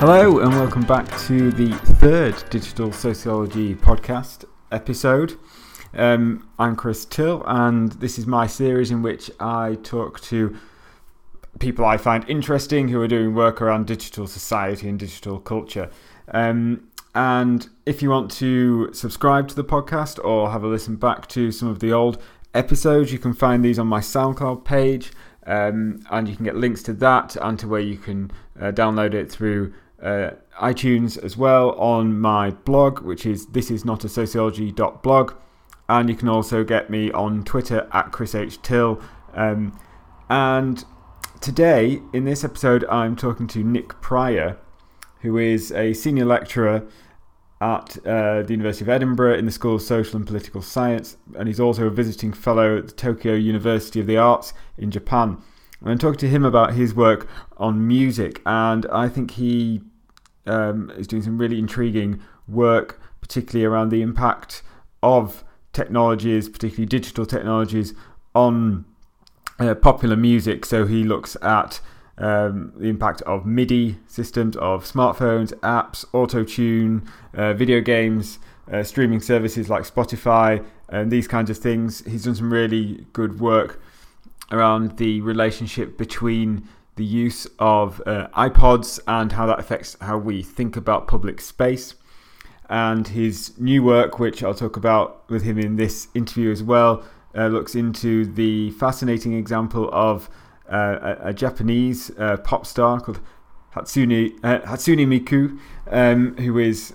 Hello, and welcome back to the third Digital Sociology podcast episode. Um, I'm Chris Till, and this is my series in which I talk to people I find interesting who are doing work around digital society and digital culture. Um, and if you want to subscribe to the podcast or have a listen back to some of the old episodes, you can find these on my SoundCloud page. Um, and you can get links to that and to where you can uh, download it through uh, iTunes as well on my blog, which is thisisnotasociology.blog. And you can also get me on Twitter at Chris H. Till. Um, and today, in this episode, I'm talking to Nick Prior, who is a senior lecturer at uh, the University of Edinburgh in the School of Social and Political Science, and he's also a visiting fellow at the Tokyo University of the Arts in Japan. And I'm talking to him about his work on music, and I think he um, is doing some really intriguing work, particularly around the impact of technologies, particularly digital technologies, on uh, popular music. So he looks at um, the impact of MIDI systems, of smartphones, apps, auto tune, uh, video games, uh, streaming services like Spotify, and these kinds of things. He's done some really good work around the relationship between the use of uh, iPods and how that affects how we think about public space. And his new work, which I'll talk about with him in this interview as well, uh, looks into the fascinating example of uh, a, a, Japanese uh, pop star called Hatsune, uh, Hatsune Miku, um, who is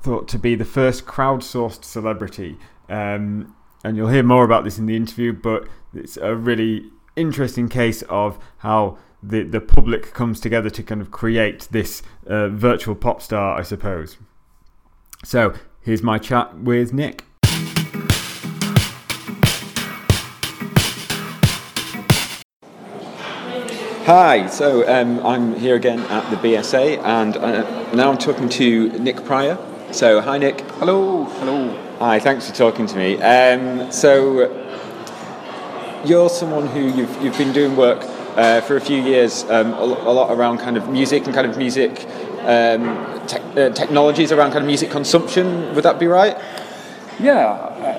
thought to be the first crowdsourced celebrity. Um, and you'll hear more about this in the interview, but it's a really interesting case of how the, the public comes together to kind of create this uh, virtual pop star, I suppose. So here's my chat with Nick. Hi, so um, I'm here again at the BSA, and uh, now I'm talking to Nick Prior. So, hi, Nick. Hello, hello. Hi, thanks for talking to me. Um, so, you're someone who you've, you've been doing work uh, for a few years, um, a, a, lot around kind of music and kind of music um, te- uh, technologies around kind of music consumption. Would that be right? Yeah,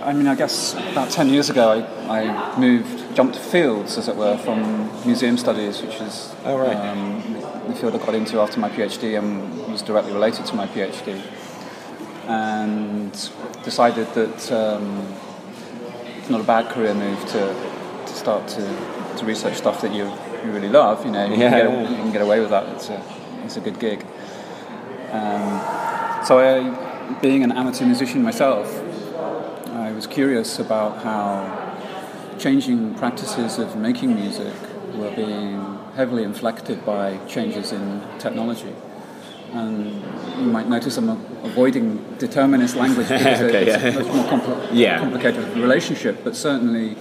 I, I mean, I guess about 10 years ago, I, I moved jumped fields, as it were, from museum studies, which is oh, right. um, the field I got into after my PhD and was directly related to my PhD. And decided that um, it's not a bad career move to start to, to research stuff that you, you really love. You know, you, yeah, can, get, you can get away with that. It's a, it's a good gig. Um, so, I, being an amateur musician myself, I was curious about how changing practices of making music were being heavily inflected by changes in technology. And you might notice I'm avoiding determinist language because okay, it's yeah. a much more compl- yeah. complicated relationship, but certainly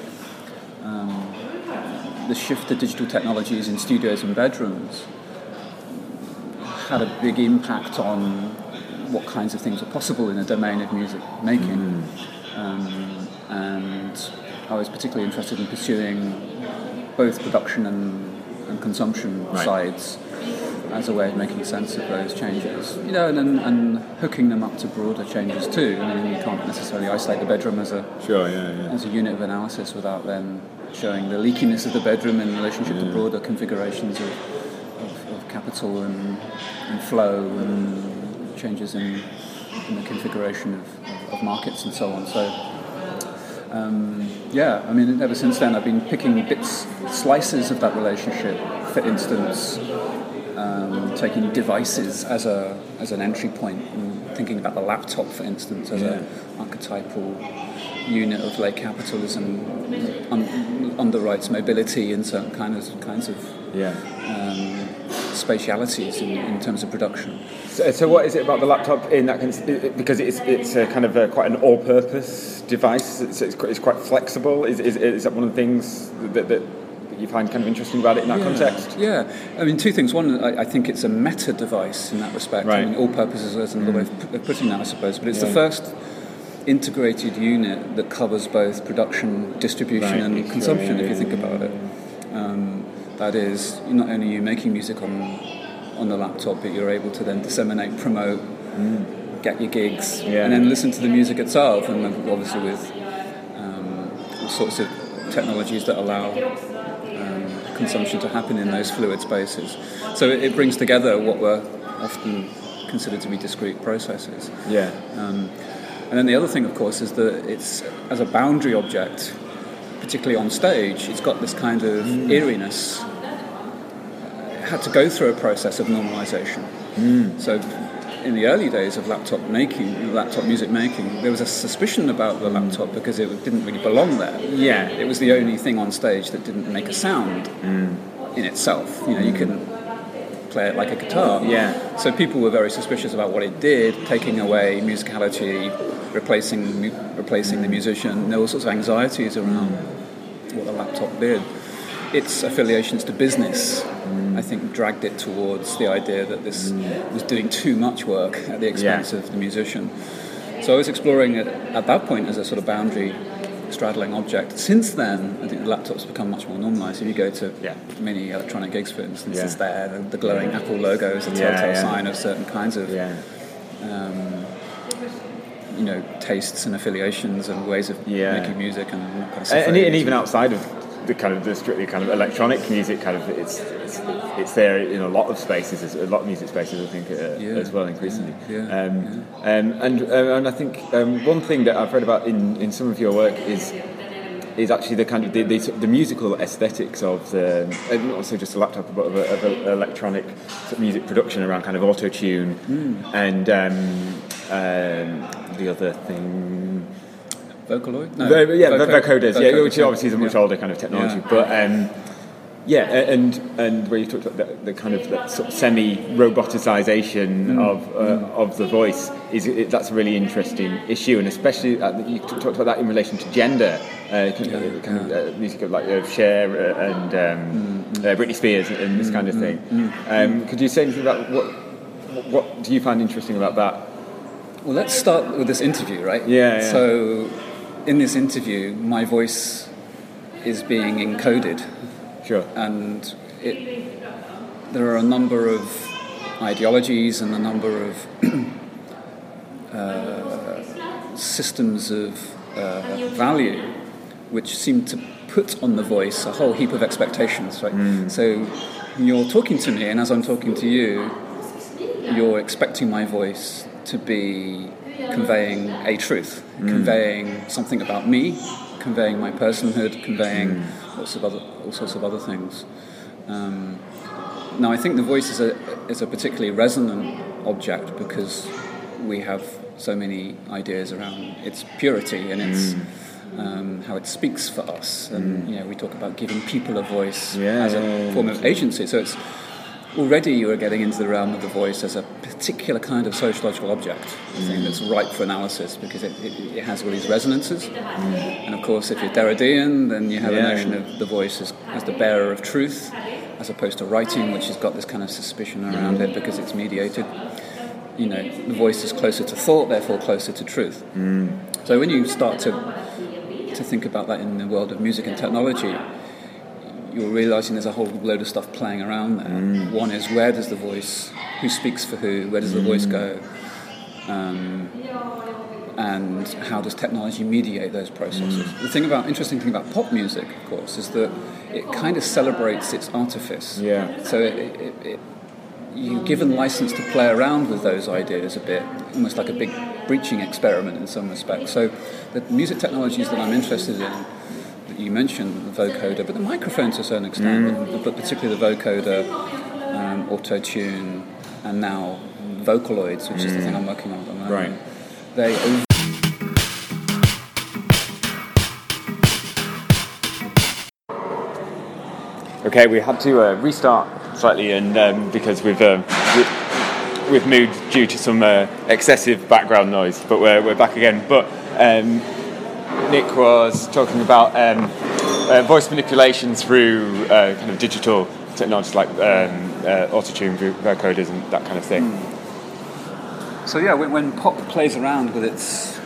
the shift to digital technologies in studios and bedrooms had a big impact on what kinds of things are possible in the domain of music making. Mm. Um, and I was particularly interested in pursuing both production and, and consumption right. sides as a way of making sense of those changes. You know, and, and, and, hooking them up to broader changes too. I mean, you can't necessarily isolate the bedroom as a sure, yeah, yeah. as a unit of analysis without then showing the leakiness of the bedroom in relationship yeah. to broader configurations of, of, of capital and, and, flow and changes in, in the configuration of, of, markets and so on. So um, yeah, I mean, ever since then, I've been picking bits, slices of that relationship. For instance, um, taking devices as a as an entry point, and thinking about the laptop, for instance, as yeah. an archetypal unit of like capitalism, un- underwrites mobility in certain kinds of kinds of yeah. um, spatialities in, in terms of production. So, so, what is it about the laptop in that because it's it's a kind of a, quite an all-purpose device. It's, it's, quite, it's quite flexible. Is, is, is that one of the things that, that you find kind of interesting about it in that yeah, context? Yeah, I mean, two things. One, I, I, think it's a meta device in that respect. Right. I mean, all purposes is another way of, of putting that, I suppose. But it's Yeah. the first integrated unit that covers both production, distribution, Right. and consumption. if you think about it, um, that is not only you making music on on the laptop, but you're able to then disseminate, promote, get your gigs, Yeah. and then listen to the music itself. And then obviously with um, all sorts of technologies that allow um, consumption to happen in those fluid spaces. So it, it brings together what were often considered to be discrete processes. Yeah. Um, and then the other thing, of course, is that it's as a boundary object, particularly on stage, it's got this kind of mm. eeriness. It had to go through a process of normalization. Mm. So, in the early days of laptop making, laptop music making, there was a suspicion about the laptop because it didn't really belong there. Yeah. It was the only thing on stage that didn't make a sound mm. in itself. You know, you couldn't play it like a guitar. Yeah. So people were very suspicious about what it did, taking away musicality, replacing replacing the musician. There were all sorts of anxieties around what the laptop did. Its affiliations to business, I think, dragged it towards the idea that this was doing too much work at the expense Yeah. of the musician. So I was exploring it at that point as a sort of boundary straddling object. Since then, I think the laptop's become much more normalised. If you go to Yeah. many electronic gigs, for instance, Yeah. it's there. The, the glowing Apple logo is a telltale yeah. sign of certain kinds of, Yeah. um, you know, tastes and affiliations and ways of Yeah. making music and kind of. And, and even outside of the kind of the strictly kind of electronic music, kind of it's it's, it's there in a lot of spaces, a lot of music spaces, I think, uh, Yeah, as well, increasingly. yeah, um, Um, and uh, and I think um, one thing that I've read about in, in some of your work is is actually the kind of the, the, the musical aesthetics of the not also just a laptop, but of, a, of a electronic sort of music production around kind of auto tune Hmm. and um, um, the other thing. Vocaloid? No, Vo- yeah, voco- vocoders, yeah, which obviously is a much yeah. older kind of technology, Yeah. but um, yeah, and and where you talked about the, the kind of that sort of semi-roboticization Mm. of uh, of the voice is it, that's a really interesting issue, and especially uh, you talked about that in relation to gender, uh, kind of, kind of uh, music of like uh, Cher and um, Mm, uh, Britney Spears and this kind of thing. Um, could you say anything about what what do you find interesting about that? Well, let's start with this interview, right? Yeah, yeah. So, in this interview, my voice is being encoded, Sure. and it, there are a number of ideologies and a number of uh, systems of uh, value which seem to put on the voice a whole heap of expectations, right? So, you're talking to me, and as I'm talking to you, you're expecting my voice to be conveying a truth, conveying something about me, conveying my personhood, conveying lots of other, all sorts of other things. Um, now, I think the voice is a, is a particularly resonant object because we have so many ideas around its purity and its um, how it speaks for us. And you know, we talk about giving people a voice Yeah, as a yeah, yeah, form of agency. So it's already you are getting into the realm of the voice as a particular kind of sociological object, a thing that's ripe for analysis because it, it, it has all these resonances. And of course, if you're Derridean, then you have Yeah. a notion of the voice as, as the bearer of truth, as opposed to writing, which has got this kind of suspicion around it because it's mediated. You know, the voice is closer to thought, therefore closer to truth. Mm. So when you start to to think about that in the world of music and technology, you're realizing there's a whole load of stuff playing around there. Mm. One is where does the voice, who speaks for who, where does the voice mm. go, um, and how does technology mediate those processes? Mm. The thing about interesting thing about pop music, of course, is that it kind of celebrates its artifice. Yeah. So it, it, it, you're given license to play around with those ideas a bit, almost like a big breaching experiment in some respects. So the music technologies that I'm interested in, you mentioned, the vocoder, but the microphone to a certain extent, but, but particularly the vocoder, um, auto tune, and now Vocaloids, which is the thing I'm working on at the moment. Right. They over- Okay, we had to uh, restart slightly, and um, because we've um, we, we've moved due to some uh, excessive background noise, but we're, we're back again. But um, Nick was talking about um, uh, voice manipulation through uh, kind of digital technologies like um, uh, autotune, vocoders, and that kind of thing. So yeah, when, when pop plays around with its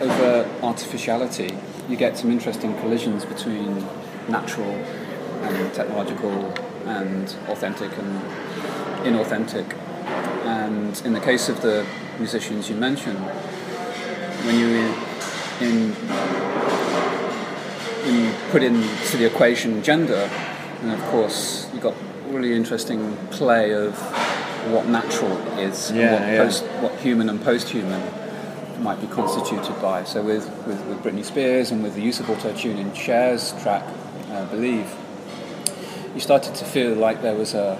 over artificiality, you get some interesting collisions between natural and technological and authentic and inauthentic. And in the case of the musicians you mentioned, when you in you put into the equation gender, and of course you've got really interesting play of what natural is, Yeah, and what, yeah. post, what human and post-human might be constituted by. So with, with, with Britney Spears and with the use of auto-tune in Cher's track, uh, Believe, you started to feel like there was a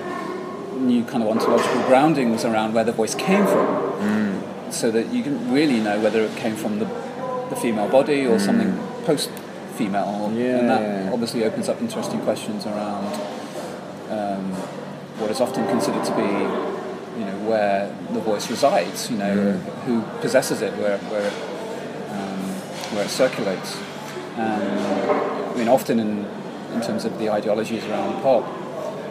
new kind of ontological groundings around where the voice came from, so that you didn't really know whether it came from the, the female body or something post-female. Yeah, and that yeah, obviously opens up interesting questions around um, what is often considered to be, you know, where the voice resides. You know, who possesses it, where where it, um, where it circulates. Um, I mean, often in in terms of the ideologies around pop,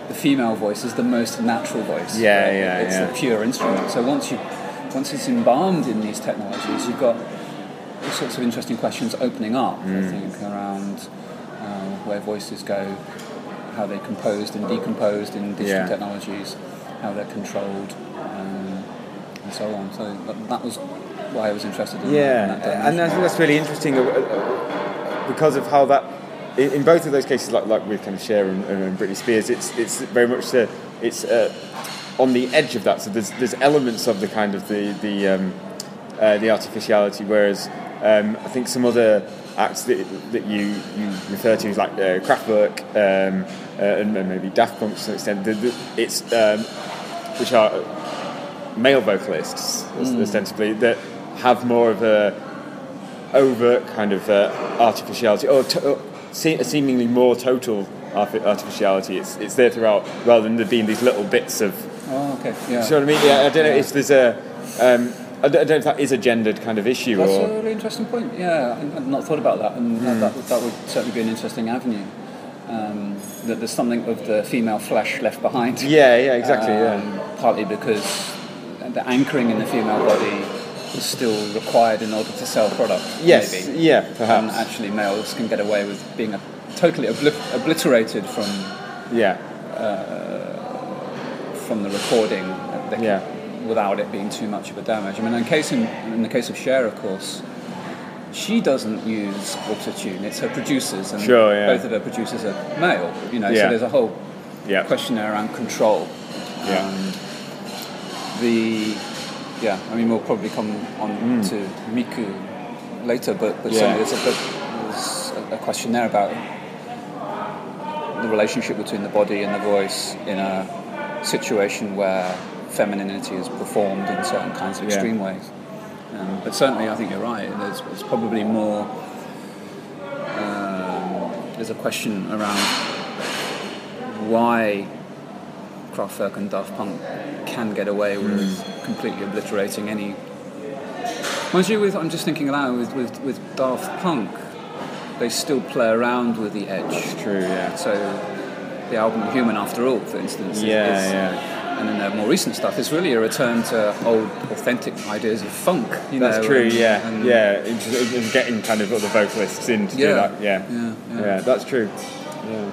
the female voice is the most natural voice. Yeah, right? yeah, It's yeah. the pure instrument. So once you once it's embalmed in these technologies, you've got sorts of interesting questions opening up. I Mm. think around uh, where voices go, how they're composed and decomposed in digital Yeah. technologies, how they're controlled, um, and so on. So that, that was why I was interested in, Yeah, that and I think that's really interesting uh, uh, because of how that, in, in both of those cases, like, like with kind of Cher and, and Britney Spears, it's it's very much the, it's uh, on the edge of that. So there's there's elements of the kind of the the um, uh, the artificiality, whereas um, I think some other acts that, that you, you refer to, is like uh, Kraftwerk um, uh, and maybe Daft Punk to some extent, the, the, it's um, which are male vocalists ostensibly that have more of a overt kind of uh, artificiality or, to, or se- seemingly more total artificiality. It's, it's there throughout rather than there being these little bits of. Oh, okay. Yeah. You know what I mean? Yeah, I don't know if there's a. Um, I don't know if that is a gendered kind of issue That's or. a really interesting point. Yeah, I- I'd not thought about that, and that, that, would, that would certainly be an interesting avenue. Um, that there's something of the female flesh left behind. Yeah, yeah, exactly. yeah. Um, Partly because the anchoring in the female body is still required in order to sell product. Yes, maybe. yeah, And actually, males can get away with being a, totally obli- obliterated from yeah, from the recording. They can- Yeah. Without it being too much of a damage. I mean, in case in, in the case of Cher, of course, she doesn't use autotune. It's her producers, and Sure, yeah. both of her producers are male. You know, Yeah. so there's a whole yeah. question there around control. Yeah. Um, the yeah, I mean, we'll probably come on to Miku later, but, but Mm. Certainly there's, a, there's a, a question there about the relationship between the body and the voice in a situation where femininity is performed in certain kinds of Yeah. extreme ways. Um, but certainly, I think you're right. There's, there's probably more. Um, there's a question around why Kraftwerk and Daft Punk can get away with completely obliterating any. Mind you, with I'm just thinking aloud with, with, with Daft Punk, they still play around with the edge. True, yeah. So the album Human After All, for instance, is- Yeah, is, yeah. And then their more recent stuff is really a return to old, authentic ideas of funk. You That's know, true, and- yeah. and- yeah, it's getting kind of other vocalists in to do that. Yeah. Yeah, yeah. Yeah, that's true. Yeah.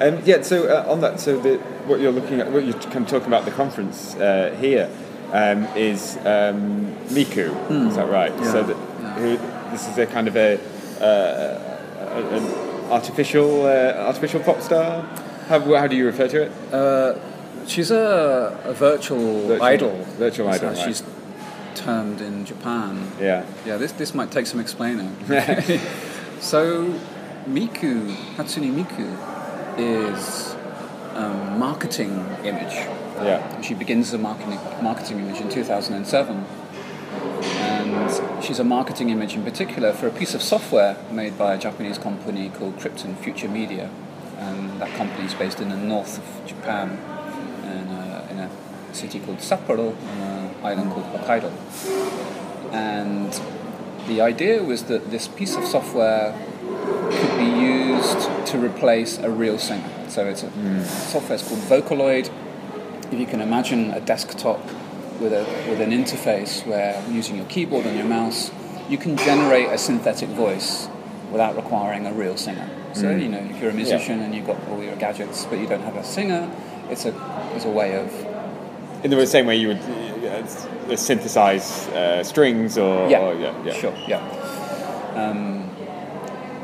Um, yeah, so uh, on that, so the, what you're looking at, what you're kind of talking about the conference uh, here um, is um, Miku, is that right? Yeah, So that, yeah. who, this is a kind of a, uh, an artificial uh, artificial pop star. How, how do you refer to it? She's a, a virtual, Virtual- idol. virtual idol, right. She's termed in Japan. Yeah. Yeah, this, this might take some explaining. so, Miku, Hatsune Miku, is a marketing image. Yeah. She begins a marketing, marketing image in 2007. And she's a marketing image in particular for a piece of software made by a Japanese company called Crypton Future Media. And that company is based in the north of Japan, in a, in a city called Sapporo, on an island called Hokkaido. And the idea was that this piece of software could be used to replace a real singer. So it's a hmm. software is called Vocaloid. If you can imagine a desktop with a with an interface where using your keyboard and your mouse, you can generate a synthetic voice without requiring a real singer. So hmm. you know, if you're a musician and you've got all your gadgets but you don't have a singer, it's a it's a way of in the same way you would uh, synthesize uh, strings or Yeah, or, yeah, yeah. sure, yeah. Um,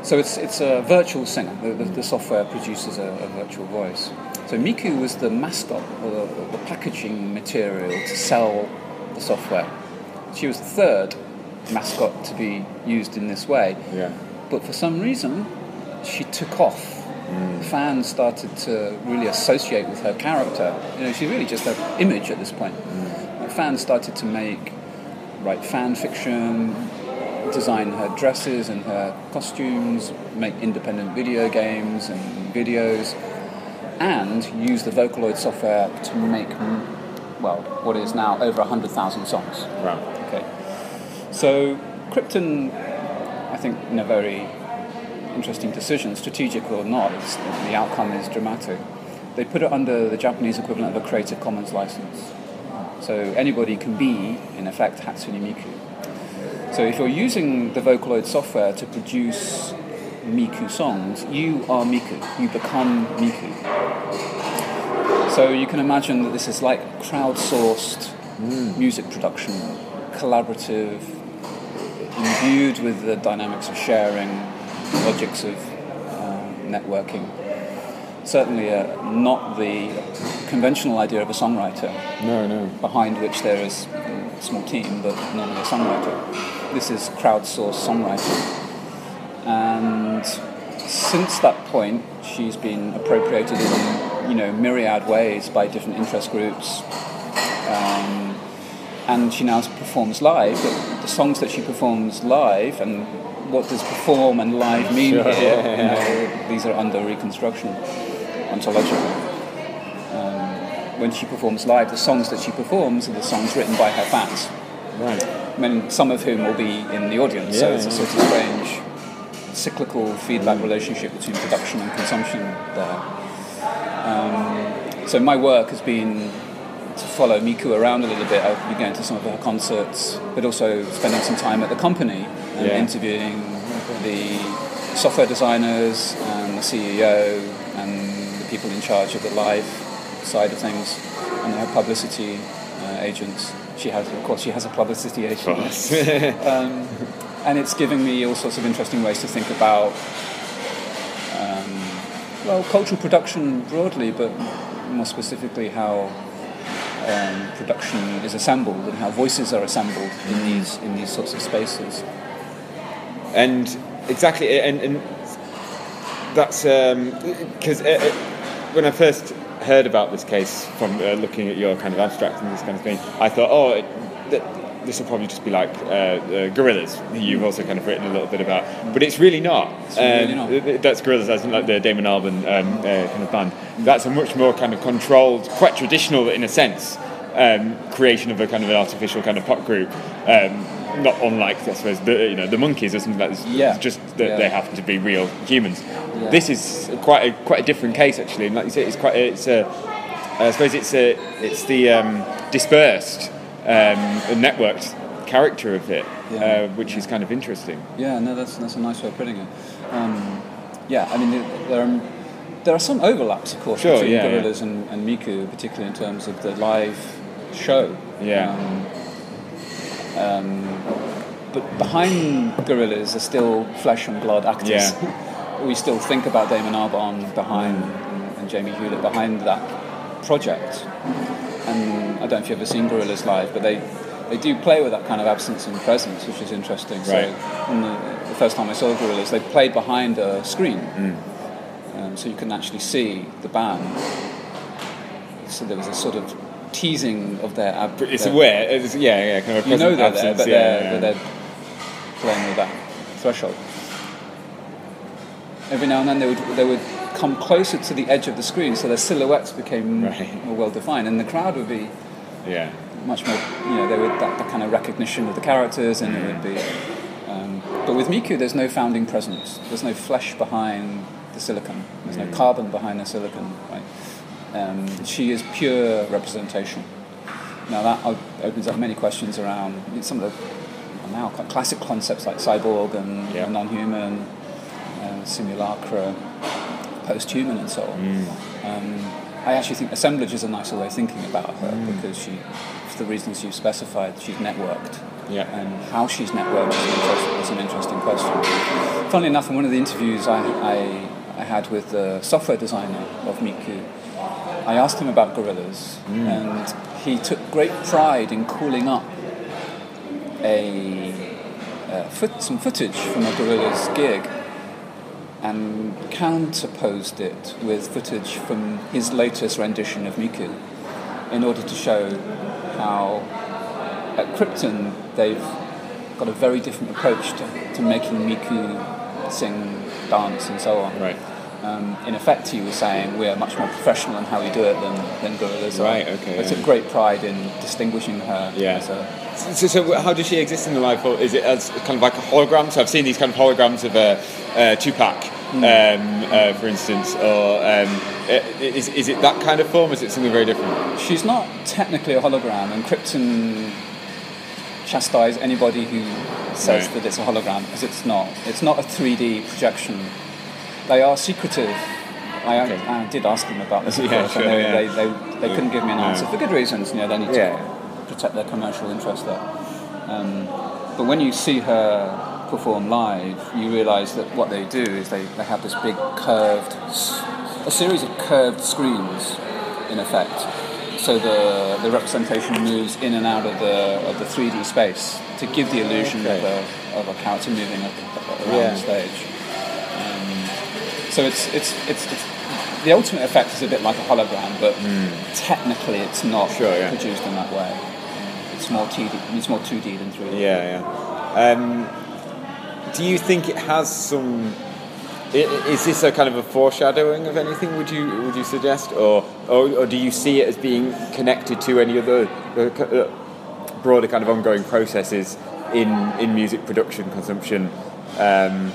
so it's it's a virtual singer. The, the, the software produces a, a virtual voice. So Miku was the mascot or the, the packaging material to sell the software. She was the third mascot to be used in this way. Yeah. But for some reason, she took off. Fans started to really associate with her character. You know, she's really just an image at this point. Fans started to make, write fan fiction, design her dresses and her costumes, make independent video games and videos, and use the Vocaloid software to make, mm, well, what is now over 100,000 songs. Right. Okay. So Crypton, I think, in a very interesting decision, strategic or not, it's, the outcome is dramatic. They put it under the Japanese equivalent of a Creative Commons license. So anybody can be, in effect, Hatsune Miku. So if you're using the Vocaloid software to produce Miku songs, you are Miku. You become Miku. So you can imagine that this is like crowdsourced mm. music production, collaborative, imbued with the dynamics of sharing, logics of uh, networking. Certainly uh, not the conventional idea of a songwriter No, no. behind which there is a small team, but normally a songwriter. This is crowdsourced songwriting. And since that point, she's been appropriated in you know myriad ways by different interest groups. Um, and she now performs live. But the songs that she performs live, and what does perform and live mean Sure, here? yeah, you know, these are under reconstruction ontologically. Um, when she performs live, the songs that she performs are the songs written by her fans. Right. I mean, some of whom will be in the audience, so Yeah, it's a sort of strange cyclical feedback relationship between production and consumption there. Um, so my work has been to follow Miku around a little bit. I've been going to some of her concerts, but also spending some time at the company and Yeah. interviewing the software designers and the CEO and the people in charge of the live side of things and her publicity uh, agents. She has, of course, she has a publicity agent. um, and it's giving me all sorts of interesting ways to think about, um, well, cultural production broadly, but more specifically how um, production is assembled and how voices are assembled in these in these sorts of spaces. And exactly and, and that's because uh, uh, when I first heard about this case from uh, looking at your kind of abstract and this kind of thing, I thought, oh, it, th- this will probably just be like uh, uh, Gorillaz. who You've also kind of written a little bit about, but it's really not. really Um, not. th- th- That's Gorillaz, as in like the Damon Albarn um, uh, kind of band. That's a much more kind of controlled, quite traditional in a sense, um, creation of a kind of an artificial kind of pop group. Um, not unlike, I suppose, the you know the Monkees or something like this. Yeah. It's just that Yeah. they happen to be real humans. Yeah. This is quite a quite a different case actually. And like you say, it's quite a, it's a I suppose it's a it's the um, dispersed um, networked character of it, Yeah. uh, which is kind of interesting. Yeah, no, that's that's a nice way of putting it. Um, yeah, I mean there- there are there are some overlaps, of course, Sure, between. Gorillaz and, and Miku, particularly in terms of the live show. Yeah. Um, but behind Gorillaz are still flesh and blood actors. Yeah. we still think about Damon Albarn behind and, and Jamie Hewlett behind that project. And I don't know if you've ever seen Gorillaz live, but they they do play with that kind of absence and presence, which is interesting. Right. So, the, the first time I saw Gorillaz, they played behind a screen, Mm. um, so you can actually see the band. So there was a sort of teasing of their. Ab- it's their- aware, it's, yeah, yeah, kind of a you know they're there, absence, but yeah, they're, yeah. but they're playing with that threshold. Every now and then they would they would come closer to the edge of the screen, so their silhouettes became Right. more well defined, and the crowd would be yeah. much more, you know, they would that, that kind of recognition of the characters, and it would be. Um, but with Miku, there's no founding presence. There's no flesh behind the silicon. There's no carbon behind the silicon. Um, she is pure representation. Now that opens up many questions around some of the now quite classic concepts like cyborg and Yeah. non-human, uh, simulacra, post-human, and so on. Um, I actually think assemblage is a nicer way of thinking about her because she, for the reasons you've specified, she's networked. Yeah. And how she's networked is an interesting, is an interesting question. Funnily enough, in one of the interviews I, I, I had with the software designer of Miku, I asked him about Gorillaz, and he took great pride in calling up a uh, foot, some footage from a Gorillaz gig and counterposed it with footage from his latest rendition of Miku in order to show how at Crypton they've got a very different approach to, to making Miku sing, dance, and so on. Right. Um, in effect, he was saying we are much more professional in how we do it than, than Gorillaz are. Right, okay, It's yeah. a great pride in distinguishing her Yeah. as a So, so how does she exist in the life? Or is it as kind of like a hologram? So I've seen these kind of holograms of a uh, Tupac, um, uh, for instance. Or um, is, is it that kind of form? Is it something very different? She's not technically a hologram, and Crypton chastise anybody who says Right. that it's a hologram because it's not. It's not a 3D projection. They are secretive. I, Okay. I did ask them about this, Yeah, sure, and they, yeah. they, they, they couldn't give me an answer for good reasons. You know, they need Yeah. to protect their commercial interest there. Um, but when you see her perform live, you realise that what they do is they, they have this big curved, a series of curved screens, in effect. So the, the representation moves in and out of the, of the 3D space to give the illusion Okay. of, a, of a character moving around the stage. So it's, it's, it's, it's, the ultimate effect is a bit like a hologram, but technically it's not. Sure, yeah. produced in that way. It's more 2D, it's more 2D than 3D. Yeah, yeah. Um, do you think it has some? Is this a kind of a foreshadowing of anything? Would you would you suggest, or or, or do you see it as being connected to any other uh, uh, broader kind of ongoing processes in in music production consumption? Um,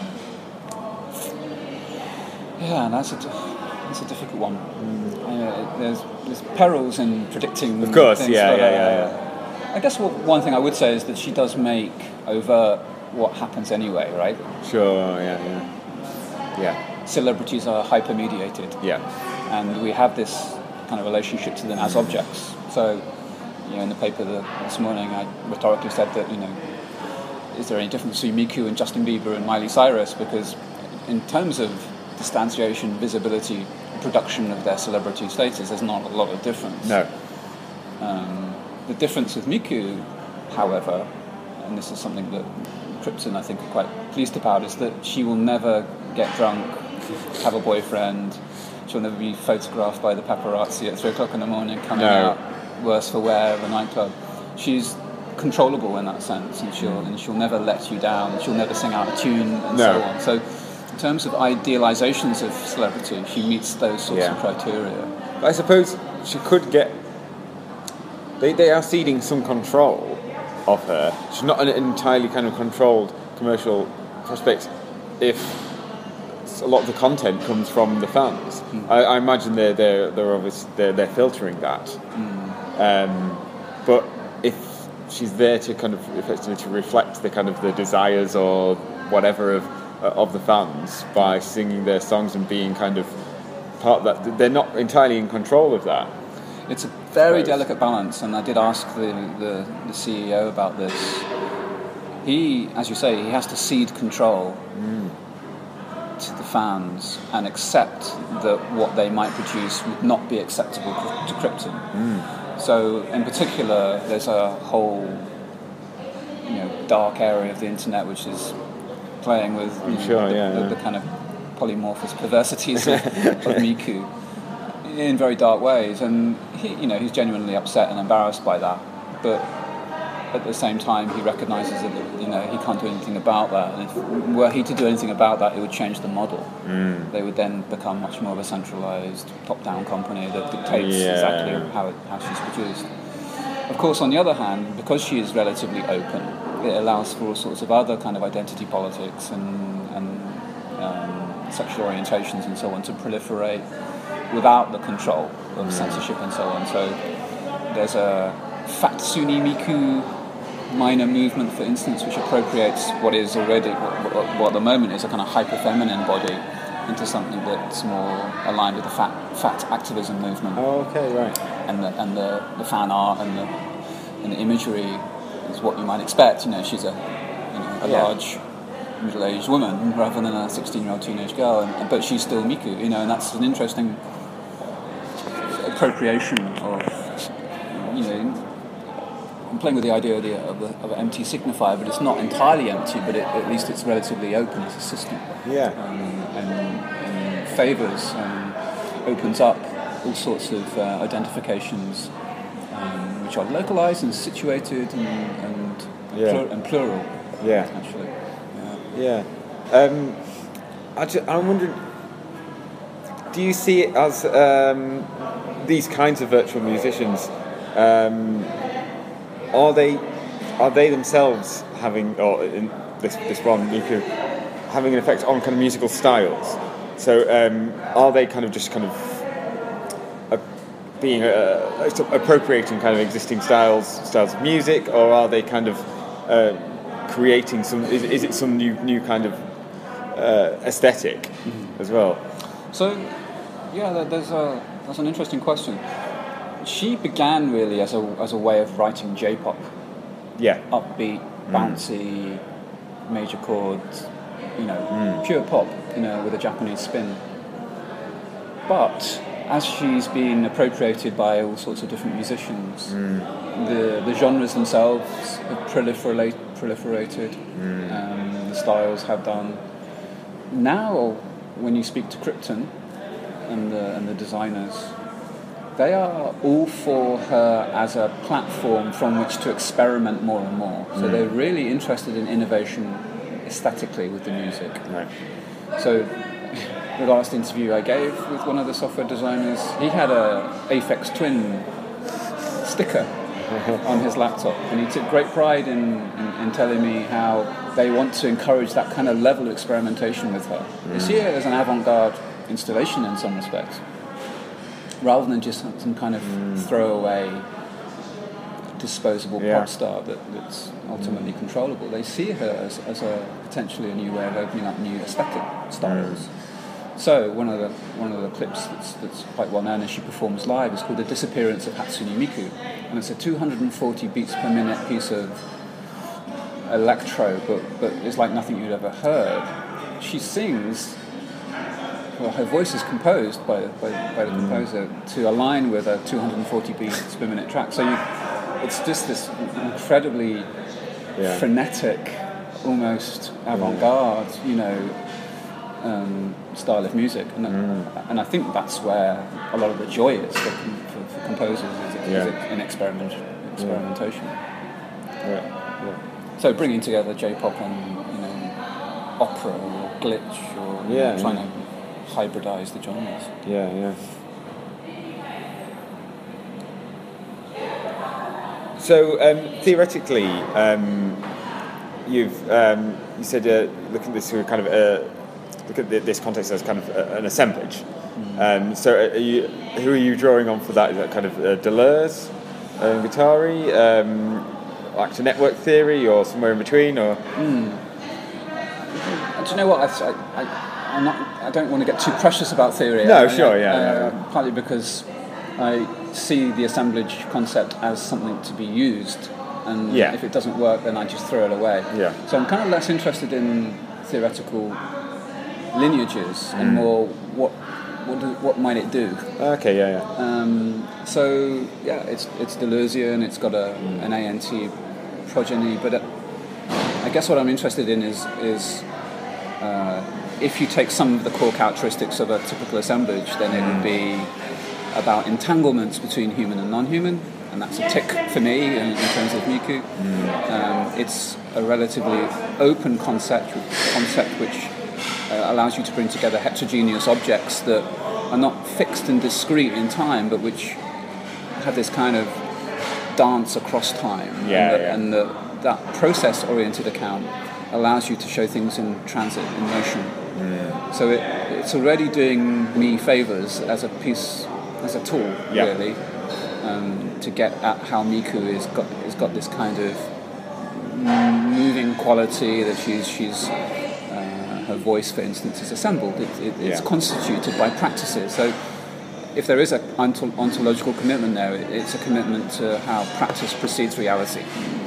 Yeah, that's a, that's a difficult one. Uh, there's, there's perils in predicting. Of course, things, yeah, but, yeah, uh, yeah, I guess what, one thing I would say is that she does make overt what happens anyway, right? sure, yeah, yeah, yeah, Celebrities are hyper-mediated, yeah, and we have this kind of relationship to them as objects. So, you know, in the paper the, this morning, I rhetorically said that, you know, is there any difference between Miku and Justin Bieber and Miley Cyrus? Because in terms of distantiation, visibility, production of their celebrity status, there's not a lot of difference. no, Um, the difference with Miku, however, and this is something that Crypton I think are quite pleased about, is that she will never get drunk, have a boyfriend. She'll never be photographed by the paparazzi at three o'clock in the morning, coming No. out worse for wear of a nightclub. She's controllable in that sense, and she'll and she'll never let you down. She'll never sing out a tune, and so on. So, terms of idealizations of celebrity, she meets those sorts Yeah. of criteria. I suppose she could get. They, they are ceding some control of her. She's not an entirely kind of controlled commercial prospect if a lot of the content comes from the fans. I, I imagine they're they're they're obviously they're, they're filtering that. Um, but if she's there to kind of effectively to reflect the kind of the desires or whatever of uh, of the fans by singing their songs and being kind of part of that, they're not entirely in control of that. It's a very delicate balance, and I did ask the, the, the CEO about this. He, as you say, he has to cede control to the fans and accept that what they might produce would not be acceptable to Crypton. So, in particular, there's a whole you know dark area of the internet which is playing with know, sure, the, yeah, the, yeah. the kind of polymorphous perversities of, of Miku in very dark ways, and he, you know, he's genuinely upset and embarrassed by that. But at the same time, he recognises that you know he can't do anything about that. And if were he to do anything about that, it would change the model. Mm. They would then become much more of a centralised, top-down company that dictates Yeah. exactly how, it, how she's produced. Of course, on the other hand, because she is relatively open, it allows for all sorts of other kind of identity politics and, and um, sexual orientations and so on to proliferate without the control of censorship and so on. So there's a Fatsuni Miku minor movement, for instance, which appropriates what is already, what, what, what at the moment is a kind of hyper feminine body into something that's more aligned with the fat fat activism movement. Oh, okay, right. And the and the, the fan art and the and the imagery is what you might expect. You know, she's a you know a Yeah. large middle-aged woman rather than a 16-year-old teenage girl, and, but she's still Miku. You know, and that's an interesting appropriation of you know. I'm playing with the idea of, the, of, the, of an empty signifier, but it's not entirely empty. But it, at least it's relatively open as a system Yeah. um, and, and favours um, opens up all sorts of uh, identifications which are localised and situated and, and, Yeah. plur- and plural, Yeah. actually. Yeah. Yeah. Um, I ju- I'm wondering, do you see it as um, these kinds of virtual musicians? Um, are they are they themselves having, or in this this one, Miku, having an effect on kind of musical styles? So um, are they kind of just kind of being uh, appropriating kind of existing styles styles of music, or are they kind of uh, creating some? Is, is it some new new kind of uh, esthetic as well? So, yeah, there- there's a that's an interesting question. She began really as a as a way of writing J-pop, Yeah, upbeat, bouncy, major chords, you know, pure pop, you know, with a Japanese spin. But as she's been appropriated by all sorts of different musicians, mm. the, the genres themselves have proliferate, proliferated, mm. um, the styles have done. Now, when you speak to Crypton and the, and the designers, they are all for her as a platform from which to experiment more and more. So mm. they're really interested in innovation aesthetically with the music. right. So, the last interview I gave with one of the software designers, he had a Aphex Twin sticker on his laptop, and he took great pride in, in, in telling me how they want to encourage that kind of level of experimentation with her. They mm. see it as an avant-garde installation in some respects, rather than just some kind of mm. throwaway disposable Yeah. pop star that, that's ultimately mm. controllable. They see her as, as a potentially a new way of opening up new aesthetic styles. So one of the one of the clips that's, that's quite well known as she performs live is called "The Disappearance of Hatsune Miku," and it's a 240 beats per minute piece of electro, but but it's like nothing you'd ever heard. She sings. Well, her voice is composed by, by, by the mm. composer to align with a 240 beats per minute track. So you, it's just this incredibly Yeah. frenetic, almost avant-garde, you know, um, style of music, and and I think that's where a lot of the joy is for, for, for composers is, is Yeah. in experiment, experimentation. Yeah. yeah. So bringing together J-pop and you know opera or glitch or you know, trying to hybridize the genres. Yeah, yeah. So um, theoretically, um, you've um, you said uh, look at this through kind of uh, look at this context as kind of uh, an assemblage. Um, so uh, are you, who are you drawing on for that? Is that kind of uh, Deleuze, um, Guattari, um, actor network theory, or somewhere in between? Or Uh, Do you know what? I, I, I'm not, I don't want to get too precious about theory. No, I- sure, yeah, uh, yeah. Partly because I see the assemblage concept as something to be used, and Yeah. if it doesn't work, then I just throw it away. Yeah. So I'm kind of less interested in theoretical lineages Mm. and more what what, do, what might it do. okay, yeah, yeah, Um, so yeah, it's it's Deleuzian. It's got a, an ANT progeny, but uh, I guess what I'm interested in is is uh, if you take some of the core characteristics of a typical assemblage, then it would be about entanglements between human and non-human, and that's a tick for me in, in terms of Miku. Um, it's a relatively open concept, concept which uh, allows you to bring together heterogeneous objects that are not fixed and discrete in time, but which have this kind of dance across time. Yeah, and, the, yeah. and the, that process-oriented account allows you to show things in transit, in motion. So it, it's already doing me favors as a piece, as a tool, Yeah. really, um, to get at how Miku is got has got this kind of moving quality that she's she's her voice, for instance, is assembled. It, it, it's Yeah. constituted by practices. So if there is an ontological commitment there, it- it's a commitment to how practice precedes reality,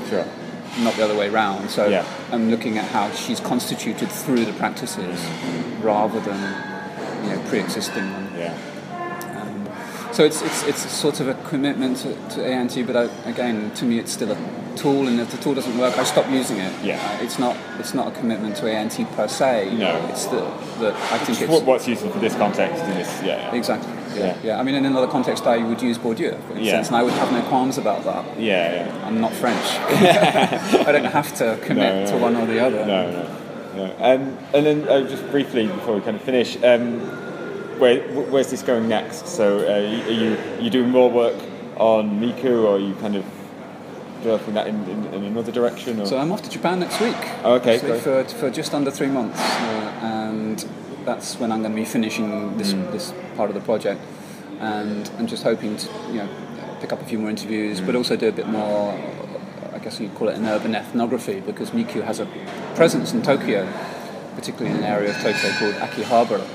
Sure. not the other way round. So Yeah. I'm looking at how she's constituted through the practices mm. rather than you know pre-existing them. Yeah. So it's, it's, it's sort of a commitment to, to ANT, but I, again, to me, it's still a tool, and if the tool doesn't work, I stop using it. Yeah. Uh, it's not it's not a commitment to ANT per se. No. It's that that I think it's what's useful for this context in this? Yeah. exactly. Yeah. Yeah. yeah. I mean, in another context, I would use Bourdieu, for instance, Yeah. and I would have no qualms about that. Yeah. yeah. I'm not French. I don't have to commit No, no. to one or the other. No, no, no. Um, and then uh, just briefly before we kind of finish, um, where where's this going next? So uh, are you you doing more work on Miku, or are you kind of developing that in, in, in another direction? Or? So I'm off to Japan next week. Oh, okay, for, for just under three months, uh, and that's when I'm going to be finishing this Mm. this part of the project, and I'm just hoping to you know pick up a few more interviews, Mm. but also do a bit more. I guess you'd call it an urban ethnography because Miku has a presence in Tokyo, particularly in an area of Tokyo called Akihabara.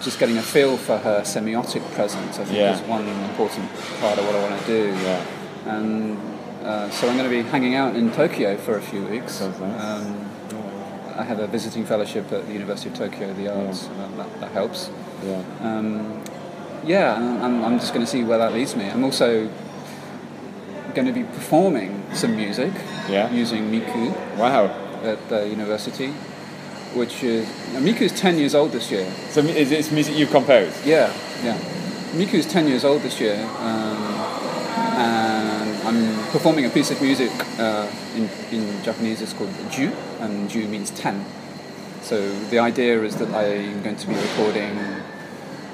Just getting a feel for her semiotic presence, I think, Yeah. is one important part of what I want to do. Yeah. And uh, so I'm going to be hanging out in Tokyo for a few weeks. Nice. Um, I have a visiting fellowship at the University of Tokyo, the arts, and that, that, helps. Yeah. Um, yeah, and I'm, I'm just going to see where that leads me. I'm also going to be performing some music Yeah. using Miku Wow. at the university, which is Miku's 10 years old this year. So is this music you've composed? Yeah, yeah. Miku's 10 years old this year, um, and I'm performing a piece of music uh, in, in Japanese. It's called Ju, and Ju means 10. So the idea is that I'm going to be recording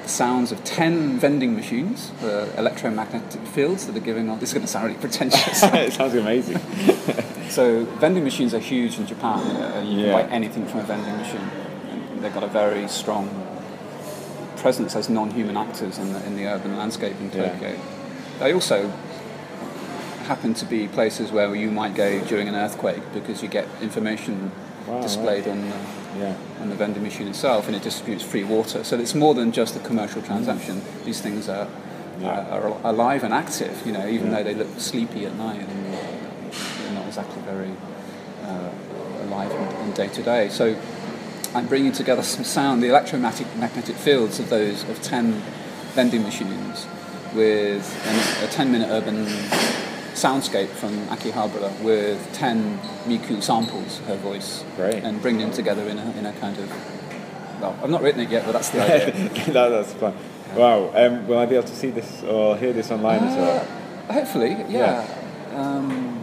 the sounds of 10 vending machines, the electromagnetic fields that are giving off. This is going to sound really pretentious. it sounds amazing. So vending machines are huge in Japan. Uh, you Yeah. can buy anything from a vending machine. And they've got a very strong presence as non-human actors in the, in the urban landscape in Yeah. Tokyo. They also happen to be places where you might go during an earthquake because you get information Wow, displayed on the, Yeah. on the vending machine itself, and it distributes free water. So it's more than just a commercial transaction. These things are, Yeah. are, are alive and active. You know, even Yeah. though they look sleepy at night, and not exactly very uh, alive in- in day to day. So I'm bringing together some sound, the electromagnetic magnetic fields of those of ten vending machines, with an, a ten-minute urban soundscape from Akihabara with 10 Miku samples, her voice, Great. and bring them together in a, in a kind of. Well, I've not written it yet, but that's the idea. that, that's fun. Wow. Um, will I be able to see this or hear this online as well? Uh, hopefully, yeah. Um,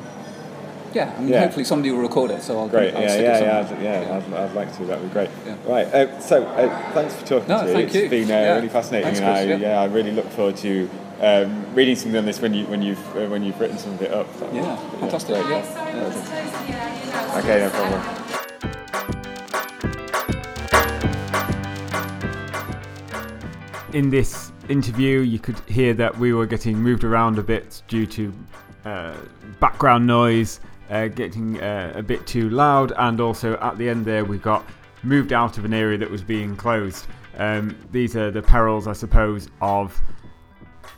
yeah, I mean, Yeah. hopefully somebody will record it, so I'll, Great. I'll Yeah, stick it yeah, yeah, yeah. I'd, I'd like to. That'd be great. Yeah. Right. Uh, so, uh, thanks for talking No, to me. thank It's you. been uh, Yeah. really fascinating, Thanks, and I, Chris, yeah. yeah, I really look forward to um, reading something on this when you when you've uh, when you've written some of it up. That- Yeah, fantastic. great. Yeah. Okay, no problem. in this interview, you could hear that we were getting moved around a bit due to uh, background noise, uh, getting uh, a bit too loud, and also at the end there, we got moved out of an area that was being closed. Um, these are the perils, I suppose, of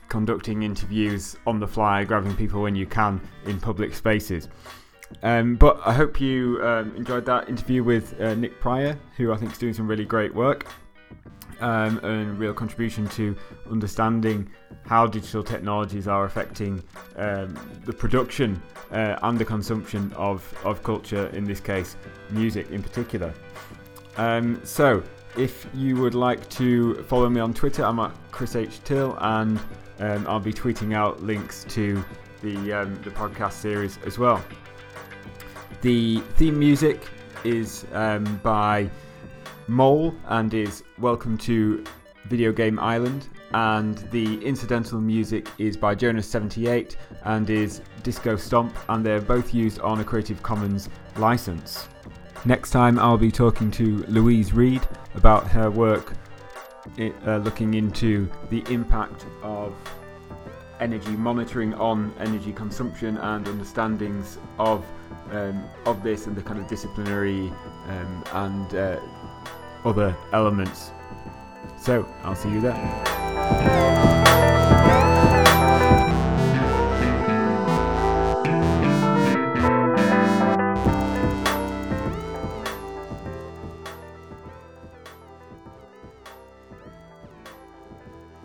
conducting interviews on the fly, grabbing people when you can in public spaces. Um, but I hope you um, enjoyed that interview with uh, Nick Prior, who I think is doing some really great work um, and real contribution to understanding how digital technologies are affecting um, the production uh, and the consumption of, of culture, in this case, music in particular. Um, so, if you would like to follow me on Twitter, I'm at Chris H. Till, and um, I'll be tweeting out links to the, um, the podcast series as well. The theme music is um, by Mole and is Welcome to Video Game Island. And the incidental music is by Jonas78 and is Disco Stomp, and they're both used on a Creative Commons license. Next time, I'll be talking to Louise Reed about her work uh, looking into the impact of energy monitoring on energy consumption and understandings of um, of this and the kind of disciplinary um, and uh, other elements. So I'll see you there.